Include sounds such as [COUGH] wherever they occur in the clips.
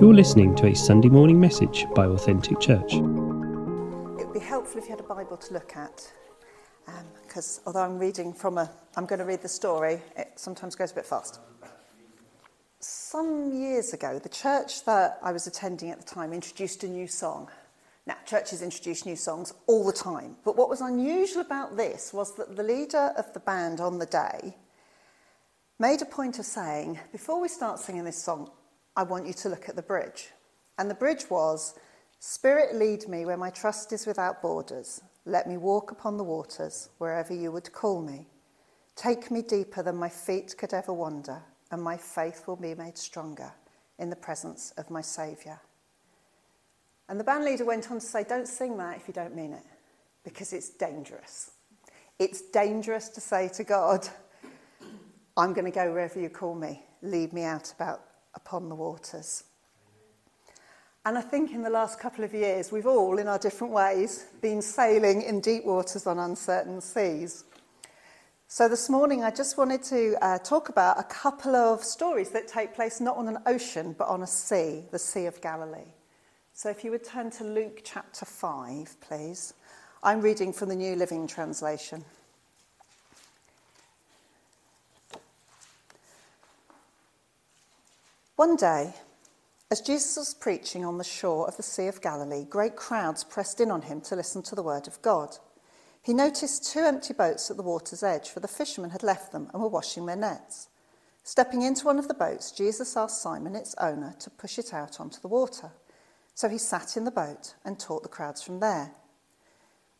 You're listening to a Sunday morning message by Authentic Church. It would be helpful if you had a Bible to look at, because um, although I'm reading from a, I'm going to read the story, it sometimes goes a bit fast. Some years ago, the church that I was attending at the time introduced a new song. Now, churches introduce new songs all the time, but what was unusual about this was that the leader of the band on the day made a point of saying, before we start singing this song, I want you to look at the bridge. And the bridge was Spirit, lead me where my trust is without borders. Let me walk upon the waters wherever you would call me. Take me deeper than my feet could ever wander, and my faith will be made stronger in the presence of my Saviour. And the band leader went on to say, Don't sing that if you don't mean it, because it's dangerous. It's dangerous to say to God, I'm going to go wherever you call me. Lead me out about upon the waters. And I think in the last couple of years, we've all, in our different ways, been sailing in deep waters on uncertain seas. So this morning, I just wanted to uh, talk about a couple of stories that take place not on an ocean, but on a sea, the Sea of Galilee. So if you would turn to Luke chapter 5, please. I'm reading from the New Living Translation. One day, as Jesus was preaching on the shore of the Sea of Galilee, great crowds pressed in on him to listen to the word of God. He noticed two empty boats at the water's edge, for the fishermen had left them and were washing their nets. Stepping into one of the boats, Jesus asked Simon, its owner, to push it out onto the water. So he sat in the boat and taught the crowds from there.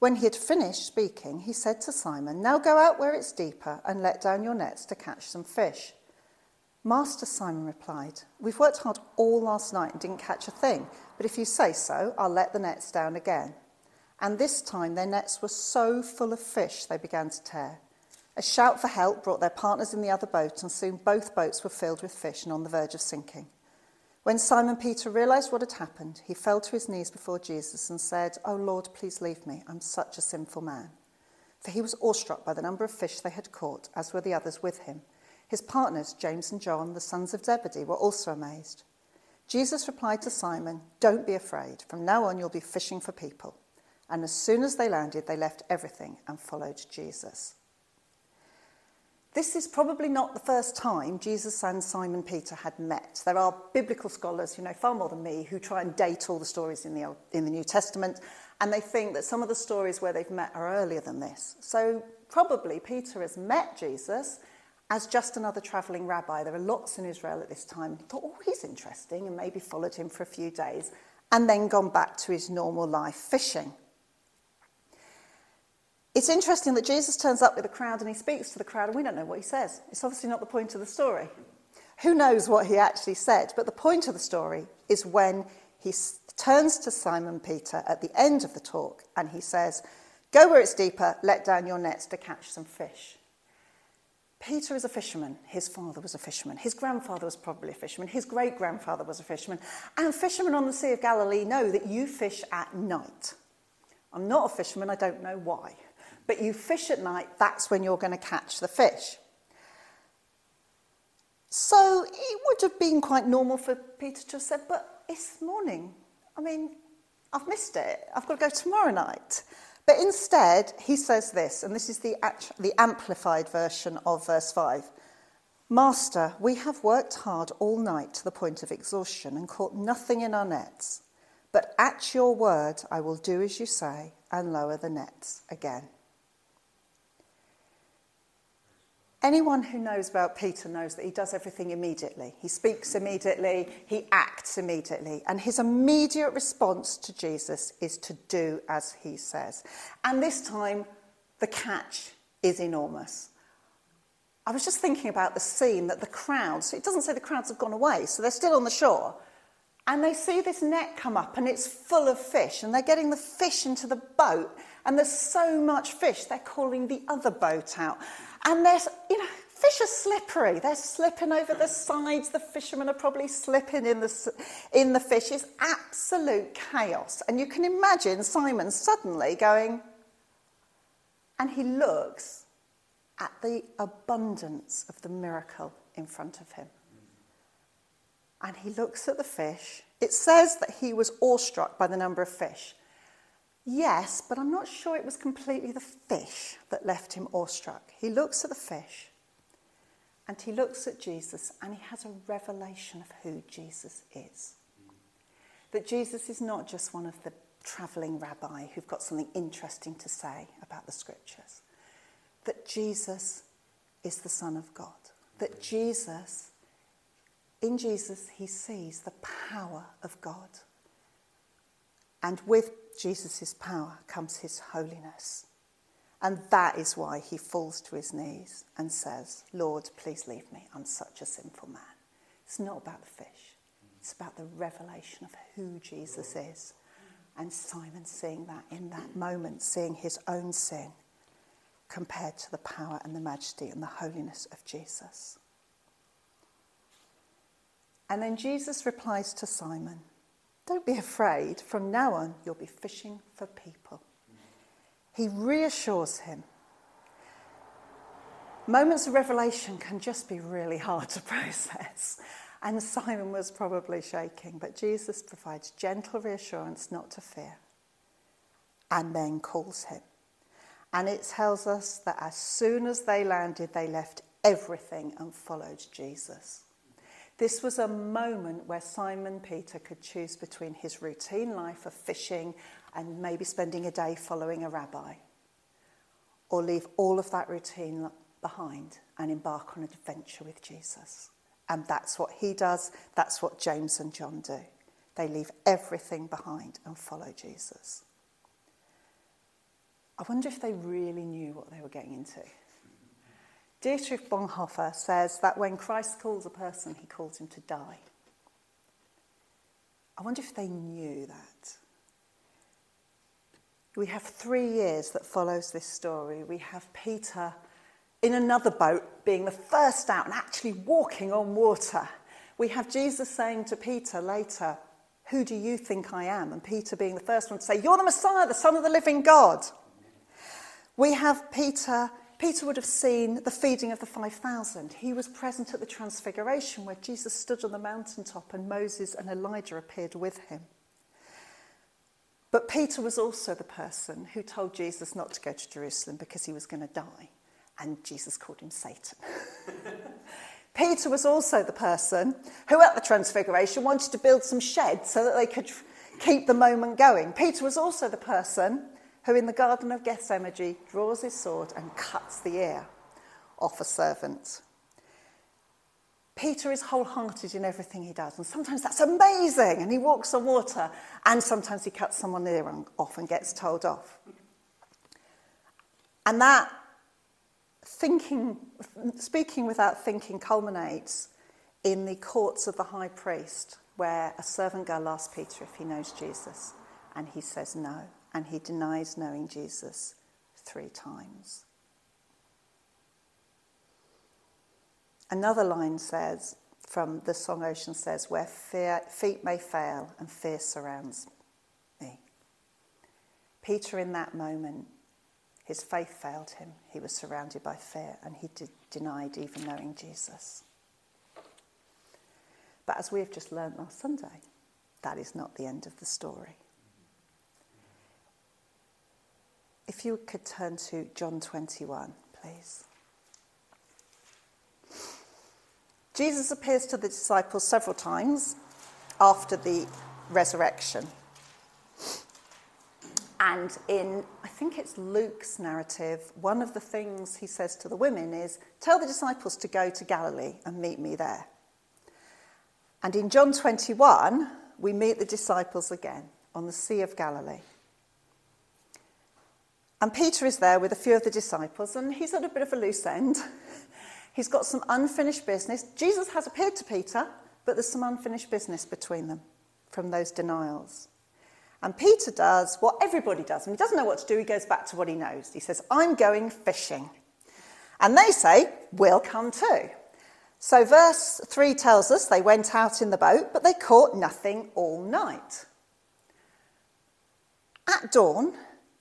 When he had finished speaking, he said to Simon, Now go out where it's deeper and let down your nets to catch some fish. Master Simon replied, We've worked hard all last night and didn't catch a thing, but if you say so, I'll let the nets down again. And this time their nets were so full of fish they began to tear. A shout for help brought their partners in the other boat, and soon both boats were filled with fish and on the verge of sinking. When Simon Peter realized what had happened, he fell to his knees before Jesus and said, Oh Lord, please leave me. I'm such a sinful man. For he was awestruck by the number of fish they had caught, as were the others with him. His partners, James and John, the sons of Zebedee, were also amazed. Jesus replied to Simon, Don't be afraid. From now on, you'll be fishing for people. And as soon as they landed, they left everything and followed Jesus. This is probably not the first time Jesus and Simon Peter had met. There are biblical scholars, who know, far more than me, who try and date all the stories in the, Old, in the New Testament, and they think that some of the stories where they've met are earlier than this. So probably Peter has met Jesus as just another travelling rabbi. There are lots in Israel at this time. He thought, oh, he's interesting, and maybe followed him for a few days, and then gone back to his normal life fishing. It's interesting that Jesus turns up with a crowd and he speaks to the crowd, and we don't know what he says. It's obviously not the point of the story. Who knows what he actually said? But the point of the story is when he turns to Simon Peter at the end of the talk and he says, Go where it's deeper, let down your nets to catch some fish. Peter is a fisherman. His father was a fisherman. His grandfather was probably a fisherman. His great grandfather was a fisherman. And fishermen on the Sea of Galilee know that you fish at night. I'm not a fisherman, I don't know why. But you fish at night, that's when you're going to catch the fish. So it would have been quite normal for Peter to have said, But it's morning. I mean, I've missed it. I've got to go tomorrow night. But instead, he says this, and this is the, the amplified version of verse 5 Master, we have worked hard all night to the point of exhaustion and caught nothing in our nets. But at your word, I will do as you say and lower the nets again. Anyone who knows about Peter knows that he does everything immediately. He speaks immediately, he acts immediately, and his immediate response to Jesus is to do as he says. And this time, the catch is enormous. I was just thinking about the scene that the crowds, it doesn't say the crowds have gone away, so they're still on the shore. And they see this net come up and it's full of fish, and they're getting the fish into the boat. And there's so much fish, they're calling the other boat out. And there's, you know, fish are slippery. They're slipping over the sides. The fishermen are probably slipping in the, in the fish. It's absolute chaos. And you can imagine Simon suddenly going, and he looks at the abundance of the miracle in front of him. and he looks at the fish. It says that he was awestruck by the number of fish. Yes, but I'm not sure it was completely the fish that left him awestruck. He looks at the fish and he looks at Jesus and he has a revelation of who Jesus is. That Jesus is not just one of the travelling rabbi who've got something interesting to say about the scriptures. That Jesus is the Son of God. That Jesus, in Jesus, he sees the power of God. And with Jesus' power comes his holiness. And that is why he falls to his knees and says, Lord, please leave me. I'm such a sinful man. It's not about the fish, it's about the revelation of who Jesus is. And Simon seeing that in that moment, seeing his own sin compared to the power and the majesty and the holiness of Jesus. And then Jesus replies to Simon, Don't be afraid. From now on, you'll be fishing for people. He reassures him. Moments of revelation can just be really hard to [LAUGHS] process. And Simon was probably shaking, but Jesus provides gentle reassurance not to fear and then calls him. And it tells us that as soon as they landed, they left everything and followed Jesus. This was a moment where Simon Peter could choose between his routine life of fishing and maybe spending a day following a rabbi, or leave all of that routine behind and embark on an adventure with Jesus. And that's what he does, that's what James and John do. They leave everything behind and follow Jesus. I wonder if they really knew what they were getting into. Dietrich Bonhoeffer says that when Christ calls a person, he calls him to die. I wonder if they knew that. We have three years that follows this story. We have Peter in another boat being the first out and actually walking on water. We have Jesus saying to Peter later, Who do you think I am? And Peter being the first one to say, You're the Messiah, the Son of the living God. We have Peter, Peter would have seen the feeding of the 5,000. He was present at the transfiguration where Jesus stood on the mountaintop and Moses and Elijah appeared with him. But Peter was also the person who told Jesus not to go to Jerusalem because he was going to die, and Jesus called him Satan. [LAUGHS] Peter was also the person who, at the Transfiguration, wanted to build some sheds so that they could keep the moment going. Peter was also the person who in the Garden of Gethsemane draws his sword and cuts the ear off a servant. Peter is wholehearted in everything he does, and sometimes that's amazing, and he walks on water, and sometimes he cuts someone's ear off and gets told off. And that thinking, speaking without thinking, culminates in the courts of the high priest, where a servant girl asks Peter if he knows Jesus, and he says no and he denies knowing Jesus three times. Another line says, from the song Ocean says, where fear, feet may fail and fear surrounds me. Peter, in that moment, his faith failed him. He was surrounded by fear and he did, denied even knowing Jesus. But as we have just learnt last Sunday, that is not the end of the story. If you could turn to John 21, please. Jesus appears to the disciples several times after the resurrection. And in, I think it's Luke's narrative, one of the things he says to the women is, Tell the disciples to go to Galilee and meet me there. And in John 21, we meet the disciples again on the Sea of Galilee. And Peter is there with a few of the disciples, and he's at a bit of a loose end. [LAUGHS] he's got some unfinished business. Jesus has appeared to Peter, but there's some unfinished business between them from those denials. And Peter does what everybody does. When he doesn't know what to do, he goes back to what he knows. He says, I'm going fishing. And they say, We'll come too. So, verse 3 tells us they went out in the boat, but they caught nothing all night. At dawn,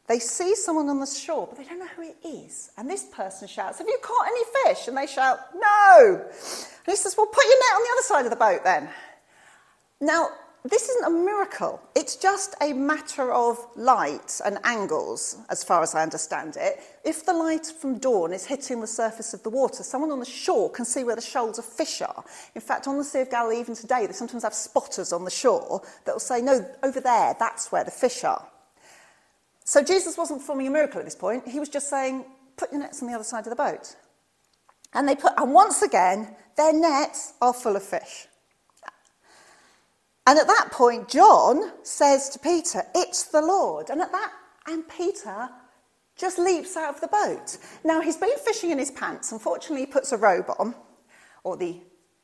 they see someone on the shore, but they don't know who it is. And this person shouts, Have you caught any fish? And they shout, No. And he says, Well, put your net on the other side of the boat then. Now, this isn't a miracle. It's just a matter of light and angles, as far as I understand it. If the light from dawn is hitting the surface of the water, someone on the shore can see where the shoals of fish are. In fact, on the Sea of Galilee, even today, they sometimes have spotters on the shore that will say, no, over there, that's where the fish are. So Jesus wasn't performing a miracle at this point. He was just saying, put your nets on the other side of the boat. And they put, and once again, their nets are full of fish. And at that point, John says to Peter, It's the Lord. And at that, and Peter just leaps out of the boat. Now, he's been fishing in his pants. Unfortunately, he puts a robe on, or the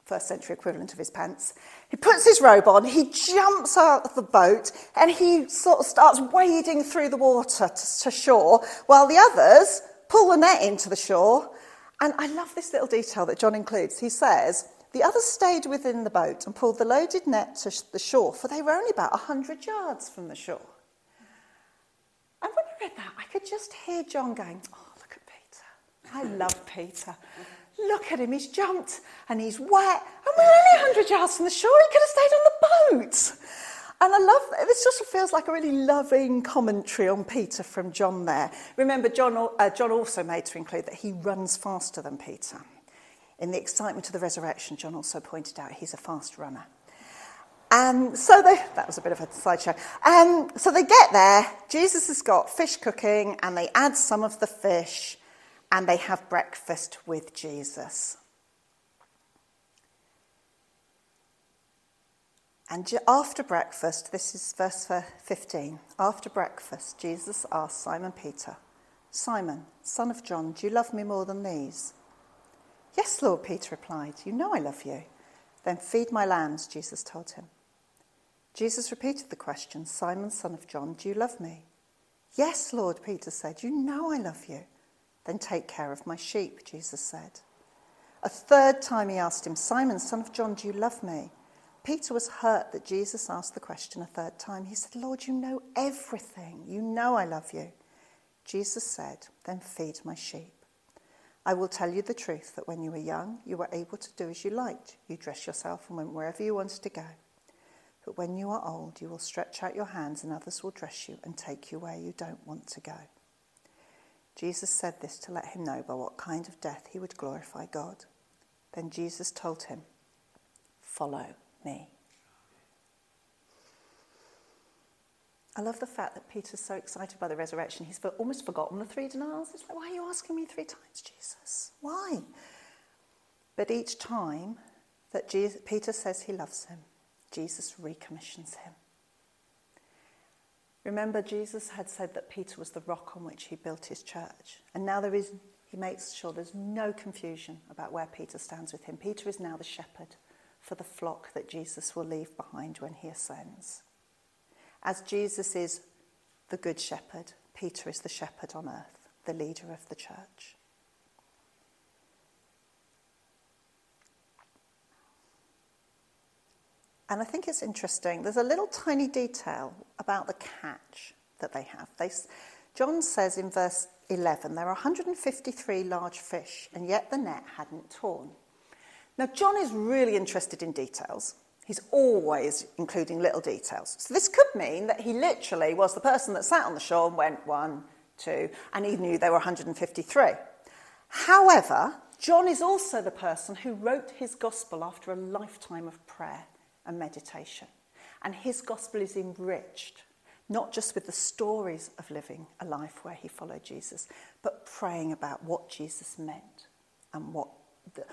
first century equivalent of his pants. He puts his robe on, he jumps out of the boat, and he sort of starts wading through the water to, to shore, while the others pull the net into the shore. And I love this little detail that John includes. He says, the others stayed within the boat and pulled the loaded net to the shore, for they were only about 100 yards from the shore. And when I read that, I could just hear John going, Oh, look at Peter. I love Peter. Look at him, he's jumped and he's wet. And we're only 100 yards from the shore. He could have stayed on the boat. And I love this. Just feels like a really loving commentary on Peter from John there. Remember, John, uh, John also made to include that he runs faster than Peter. In the excitement of the resurrection, John also pointed out he's a fast runner. And so they, that was a bit of a sideshow. Um, so they get there, Jesus has got fish cooking, and they add some of the fish, and they have breakfast with Jesus. And after breakfast, this is verse 15. After breakfast, Jesus asked Simon Peter, Simon, son of John, do you love me more than these? Yes, Lord, Peter replied. You know I love you. Then feed my lambs, Jesus told him. Jesus repeated the question Simon, son of John, do you love me? Yes, Lord, Peter said. You know I love you. Then take care of my sheep, Jesus said. A third time he asked him, Simon, son of John, do you love me? Peter was hurt that Jesus asked the question a third time. He said, Lord, you know everything. You know I love you. Jesus said, Then feed my sheep. I will tell you the truth that when you were young, you were able to do as you liked. You dressed yourself and went wherever you wanted to go. But when you are old, you will stretch out your hands and others will dress you and take you where you don't want to go. Jesus said this to let him know by what kind of death he would glorify God. Then Jesus told him, Follow me. I love the fact that Peter's so excited by the resurrection, he's almost forgotten the three denials. It's like, why are you asking me three times, Jesus? Why? But each time that Jesus, Peter says he loves him, Jesus recommissions him. Remember, Jesus had said that Peter was the rock on which he built his church. And now there is, he makes sure there's no confusion about where Peter stands with him. Peter is now the shepherd for the flock that Jesus will leave behind when he ascends. As Jesus is the Good Shepherd, Peter is the shepherd on earth, the leader of the church. And I think it's interesting. There's a little tiny detail about the catch that they have. They, John says in verse 11 there are 153 large fish, and yet the net hadn't torn. Now, John is really interested in details. He's always including little details. So this could mean that he literally was the person that sat on the shore and went one, two, and he knew there were 153. However, John is also the person who wrote his gospel after a lifetime of prayer and meditation. And his gospel is enriched, not just with the stories of living a life where he followed Jesus, but praying about what Jesus meant and what the,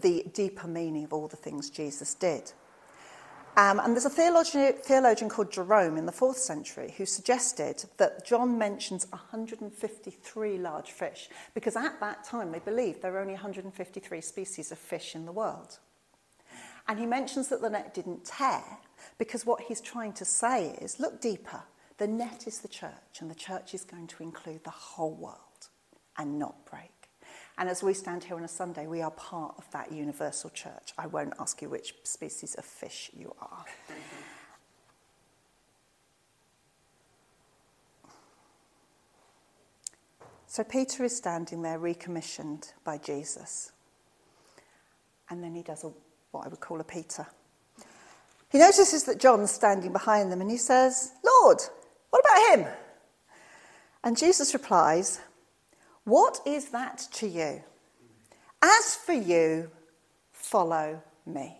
the deeper meaning of all the things Jesus did. Um, and there's a theologian, theologian called Jerome in the fourth century who suggested that John mentions 153 large fish because at that time they believed there were only 153 species of fish in the world. And he mentions that the net didn't tear because what he's trying to say is look deeper. The net is the church, and the church is going to include the whole world and not break. And as we stand here on a Sunday, we are part of that universal church. I won't ask you which species of fish you are. So Peter is standing there, recommissioned by Jesus. And then he does a, what I would call a Peter. He notices that John's standing behind them and he says, Lord, what about him? And Jesus replies, What is that to you? As for you, follow me.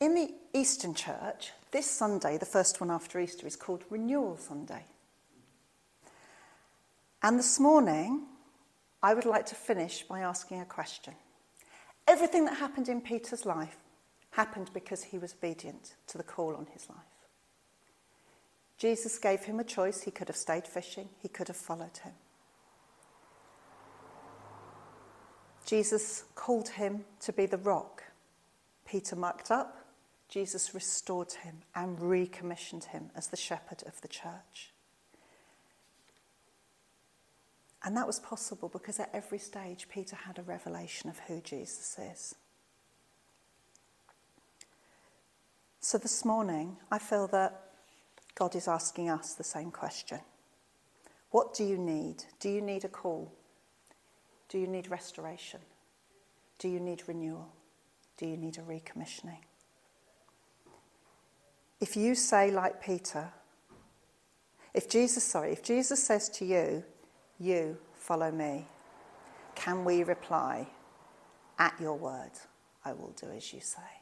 In the Eastern Church, this Sunday, the first one after Easter, is called Renewal Sunday. And this morning, I would like to finish by asking a question. Everything that happened in Peter's life happened because he was obedient to the call on his life. Jesus gave him a choice. He could have stayed fishing, he could have followed him. Jesus called him to be the rock. Peter mucked up. Jesus restored him and recommissioned him as the shepherd of the church. And that was possible because at every stage Peter had a revelation of who Jesus is. So this morning, I feel that God is asking us the same question What do you need? Do you need a call? Do you need restoration? Do you need renewal? Do you need a recommissioning? If you say, like Peter, if Jesus, sorry, if Jesus says to you, you follow me, can we reply, At your word, I will do as you say?